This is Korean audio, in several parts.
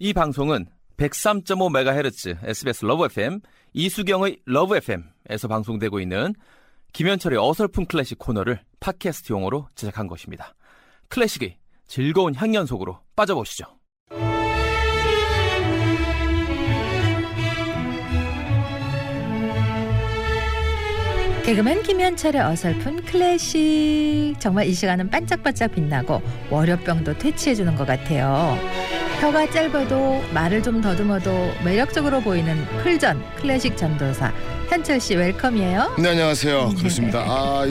이 방송은 103.5MHz SBS 러브 FM 이수경의 러브 FM에서 방송되고 있는 김현철의 어설픈 클래식 코너를 팟캐스트용으로 제작한 것입니다. 클래식의 즐거운 향연 속으로 빠져보시죠. 개그맨 김현철의 어설픈 클래식 정말 이 시간은 반짝반짝 빛나고 월요병도 퇴치해주는 것 같아요. 혀가 짧아도 말을 좀 더듬어도 매력적으로 보이는 풀전 클래식 전도사 현철 씨 웰컴이에요. 네 안녕하세요. 그렇습니다. 아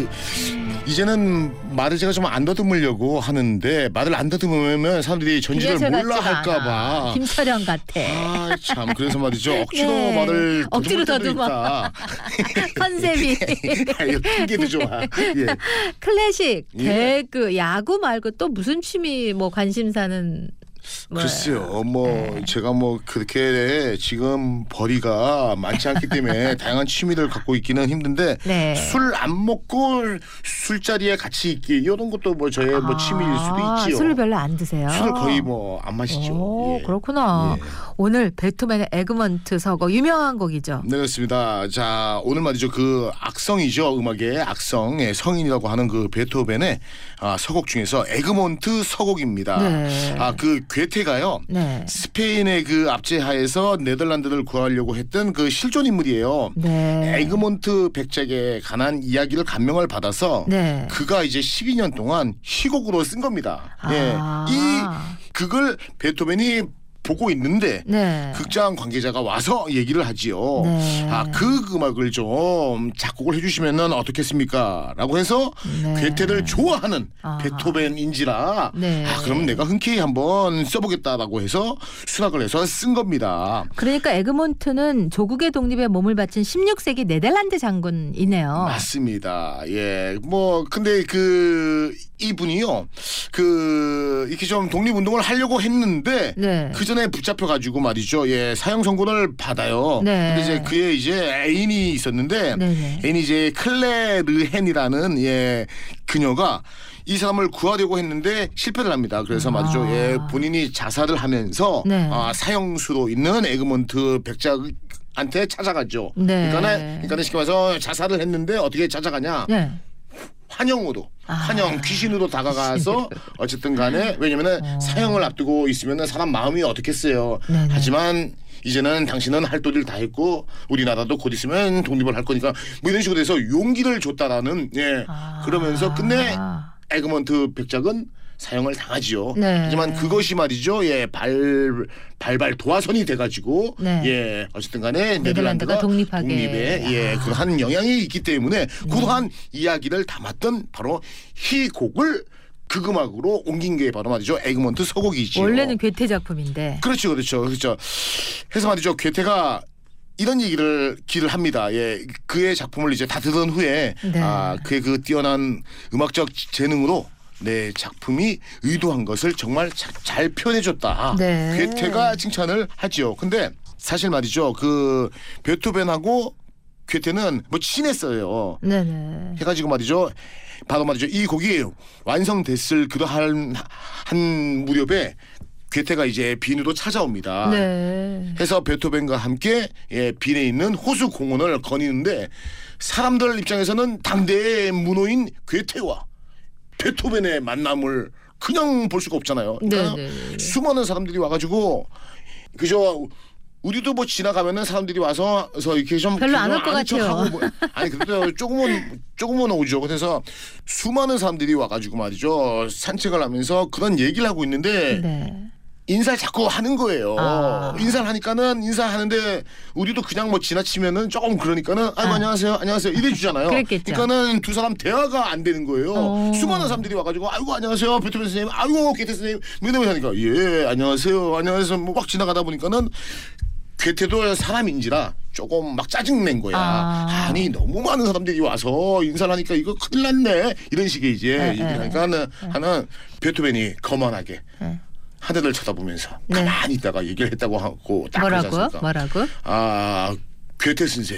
이제는 말을 제가 좀 안 더듬으려고 하는데 말을 안 더듬으면 사람들이 전지를 몰라. 할까봐. 김철영 같아. 아 참 그래서 말이죠. 억지로 네. 말을 억지로 더듬어. 컨셉이 핑계도 좋아. 예. 클래식, 예. 개그, 야구 말고 또 무슨 취미 뭐 관심사는 뭐 글쎄요, 뭐 네. 제가 뭐 그렇게 지금 벌이가 많지 않기 때문에 다양한 취미를 갖고 있기는 힘든데 네. 술 안 먹고 술자리에 같이 있기 이런 것도 뭐 저의 뭐 취미일 수도 아, 있지요. 술을 별로 안 드세요. 술을 거의 뭐 안 마시죠. 오, 예. 그렇구나. 예. 오늘 베토벤의 에그몬트 서곡 유명한 곡이죠. 네 그렇습니다. 자 오늘 말이죠 그 악성이죠 음악의 악성의 성인이라고 하는 그 베토벤의 아, 서곡 중에서 에그몬트 서곡입니다. 네. 아 그 괴테가요. 네. 스페인의 그 압제하에서 네덜란드를 구하려고 했던 그 실존 인물이에요. 네. 에그몬트 백작에 관한 이야기를 감명을 받아서 네. 그가 이제 12년 동안 희곡으로 쓴 겁니다. 아. 예. 이 그걸 베토벤이 보고 있는데 네. 극장 관계자가 와서 얘기를 하지요. 네. 아, 그 음악을 좀 작곡을 해주시면은 어떻겠습니까? 라고 해서 네. 괴테를 좋아하는 아하. 베토벤인지라 네. 아, 그럼 내가 흔쾌히 한번 써보겠다라고 해서 수락을 해서 쓴 겁니다. 그러니까 에그몬트는 조국의 독립에 몸을 바친 16세기 네덜란드 장군이네요. 맞습니다. 예. 뭐 근데 그 이분이요. 그 이렇게 좀 독립운동을 하려고 했는데 네. 그 전에 붙잡혀 가지고 말이죠. 예. 사형 선고를 받아요. 네. 근데 이제 그의 이제 애인이 있었는데 네네. 애인이 이제 클레 르헨이라는 예 그녀가 이 사람을 구하려고 했는데 실패를 합니다. 그래서 말이죠. 아. 예, 본인이 자살을 하면서 네. 아, 사형수로 있는 에그몬트 백작 한테 찾아가죠. 네. 그러니까 그러니까 쉽게 말해서 자살을 했는데 어떻게 찾아가냐? 네. 환영으로 아. 환영 귀신으로 다가가서 어쨌든 간에 왜냐면은 어. 사형을 앞두고 있으면은 사람 마음이 어떻겠어요. 네네. 하지만 이제는 당신은 할 도리를 다 했고 우리나라도 곧 있으면 독립을 할 거니까 뭐 이런 식으로 해서 용기를 줬다라는 예 아. 그러면서 끝내 에그몬트 백작은 사형을 당하지요. 네. 하지만 그것이 말이죠. 예, 발 발발 도화선이 돼가지고 네. 예, 어쨌든 간에 네덜란드가 독립하게. 독립에 예, 아. 그 한 영향이 있기 때문에 그러한 이야기를 담았던 바로 이 곡을 극음악으로 옮긴 게 바로 말이죠. 에그몬트 서곡이지요. 원래는 괴테 작품인데. 그렇죠, 그렇죠, 그렇죠. 해서 말이죠. 괴테가 이런 얘기를 기를 합니다. 예, 그의 작품을 이제 다 들은 후에 네. 아, 그의 그 뛰어난 음악적 재능으로 내 작품이 의도한 것을 정말 자- 잘 표현해줬다. 네. 괴테가 칭찬을 하지요. 근데 사실 말이죠. 그 베토벤하고 괴테는 뭐 친했어요. 네네. 해가지고 말이죠. 바로 말이죠. 이 곡이 완성됐을 그러한 한 무렵에 괴테가 이제 빈으로 찾아옵니다. 네. 해서 베토벤과 함께 예, 빈에 있는 호수 공원을 거니는데 사람들 입장에서는 당대의 문호인 괴테와 베토벤의 만남을 그냥 볼 수가 없잖아요. 그러니까 네네. 수많은 사람들이 와가지고 그저 우리도 뭐 지나가면은 사람들이 와서 이렇게 좀 별로 안 올 것 같아요. 뭐- 아니 그래도 조금은 조금은 오죠. 그래서 수많은 사람들이 와가지고 말이죠 산책을 하면서 그런 얘기를 하고 있는데 네. 인사를 자꾸 하는 거예요. 아. 인사를 하니까는 인사하는데 우리도 그냥 뭐 지나치면은 조금 그러니까는 아이고 아. 안녕하세요 안녕하세요 이래 주잖아요. 그랬겠죠. 그러니까는 두 사람 대화가 안 되는 거예요. 어. 수많은 사람들이 와가지고 아이고 안녕하세요 베토벤 선생님 아이고 게테 선생님 뭐 이러면서 하니까 예 안녕하세요 안녕하세요 뭐 막 지나가다 보니까는 괴테도 사람인지라 조금 막 짜증낸 거야. 아. 아. 니 너무 많은 사람들이 와서 인사를 하니까 이거 큰일 났네 이런 식의 이제 네, 얘기를 네. 하니까는 하는 베토벤이 거만하게 네. 하늘을 쳐다보면서 네. 가만히 있다가 얘기를 했다고 하고 딱? 않습니까? 뭐라고? 아 괴테 선생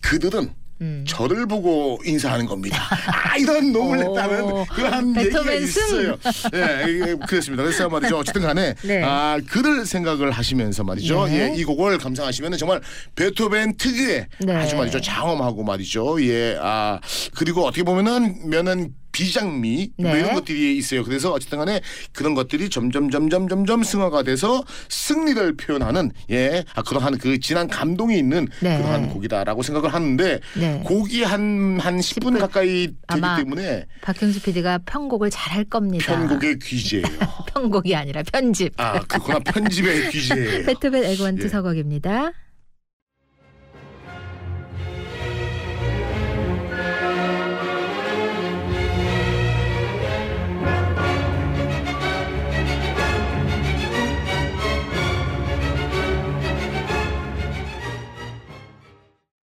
그들은 음. 저를 보고 인사하는 겁니다. 아 이런 노을 오, 했다는 그런 얘기가. 있어요. 예, 이게 그렇습니다. 그래서 말이죠. 어쨌든 간에 네. 아 글을 생각을 하시면서 말이죠. 네. 예, 이 곡을 감상하시면 정말 베토벤 특유의 네. 아주 말이죠. 장엄하고 말이죠. 예, 아 그리고 어떻게 보면은 면은 비장미 뭐 네. 이런 것들이 있어요. 그래서 어쨌든 간에 그런 것들이 점점 점점 점점 승화가 돼서 승리를 표현하는 예, 아, 그러한 그 진한 감동이 있는 네. 그러한 곡이다라고 생각을 하는데 네. 곡이 한, 한 10분 10분. 가까이 되기 때문에 박형수 PD가 편곡을 잘할 겁니다. 편곡의 귀재예요. 편곡이 아니라 편집. 아, 그거나 편집의 귀재예요. 베토벤 에그몬트 예. 서곡입니다.